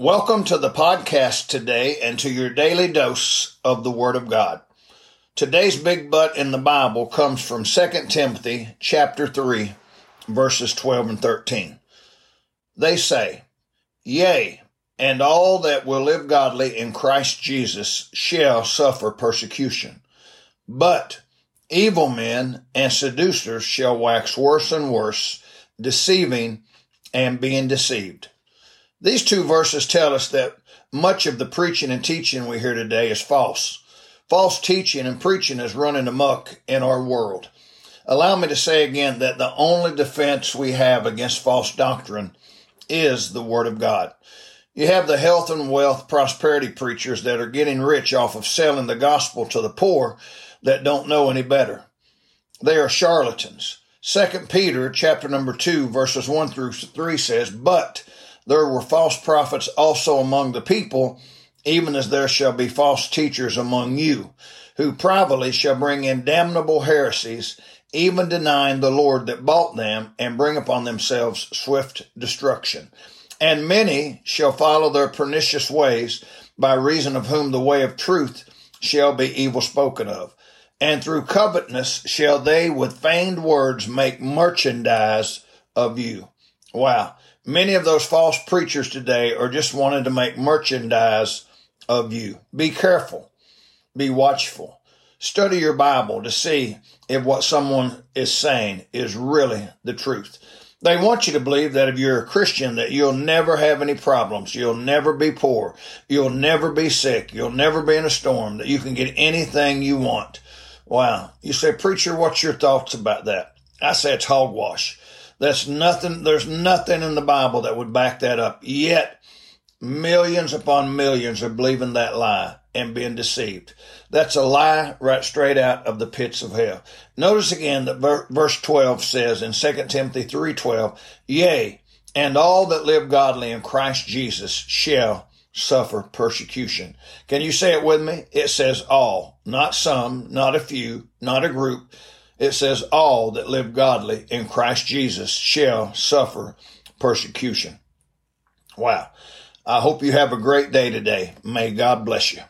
Welcome to the podcast today and to your daily dose of the Word of God. Today's big but in the Bible comes from 2 Timothy chapter 3, verses 12 and 13. They say, Yea, and all that will live godly in Christ Jesus shall suffer persecution. But evil men and seducers shall wax worse and worse, deceiving and being deceived. These two verses tell us that much of the preaching and teaching we hear today is false. False teaching and preaching is running amok in our world. Allow me to say again that the only defense we have against false doctrine is the Word of God. You have the health and wealth prosperity preachers that are getting rich off of selling the gospel to the poor that don't know any better. They are charlatans. Second Peter chapter number two verses one through three says, but there were false prophets also among the people, even as there shall be false teachers among you, who privately shall bring in damnable heresies, even denying the Lord that bought them, and bring upon themselves swift destruction. And many shall follow their pernicious ways, by reason of whom the way of truth shall be evil spoken of. And through covetousness shall they with feigned words make merchandise of you. Wow. Many of those false preachers today are just wanting to make merchandise of you. Be careful. Be watchful. Study your Bible to see if what someone is saying is really the truth. They want you to believe that if you're a Christian that you'll never have any problems, you'll never be poor, you'll never be sick, you'll never be in a storm, that you can get anything you want. Wow. You say, preacher, what's your thoughts about that? I say it's hogwash. That's nothing, there's nothing in the Bible that would back that up. Yet, millions upon millions are believing that lie and being deceived. That's a lie right straight out of the pits of hell. Notice again that verse 12 says in 2 Timothy 3:12, "Yea, and all that live godly in Christ Jesus shall suffer persecution." Can you say it with me? It says all, not some, not a few, not a group it says, All that live godly in Christ Jesus shall suffer persecution. Wow. I hope you have a great day today. May God bless you.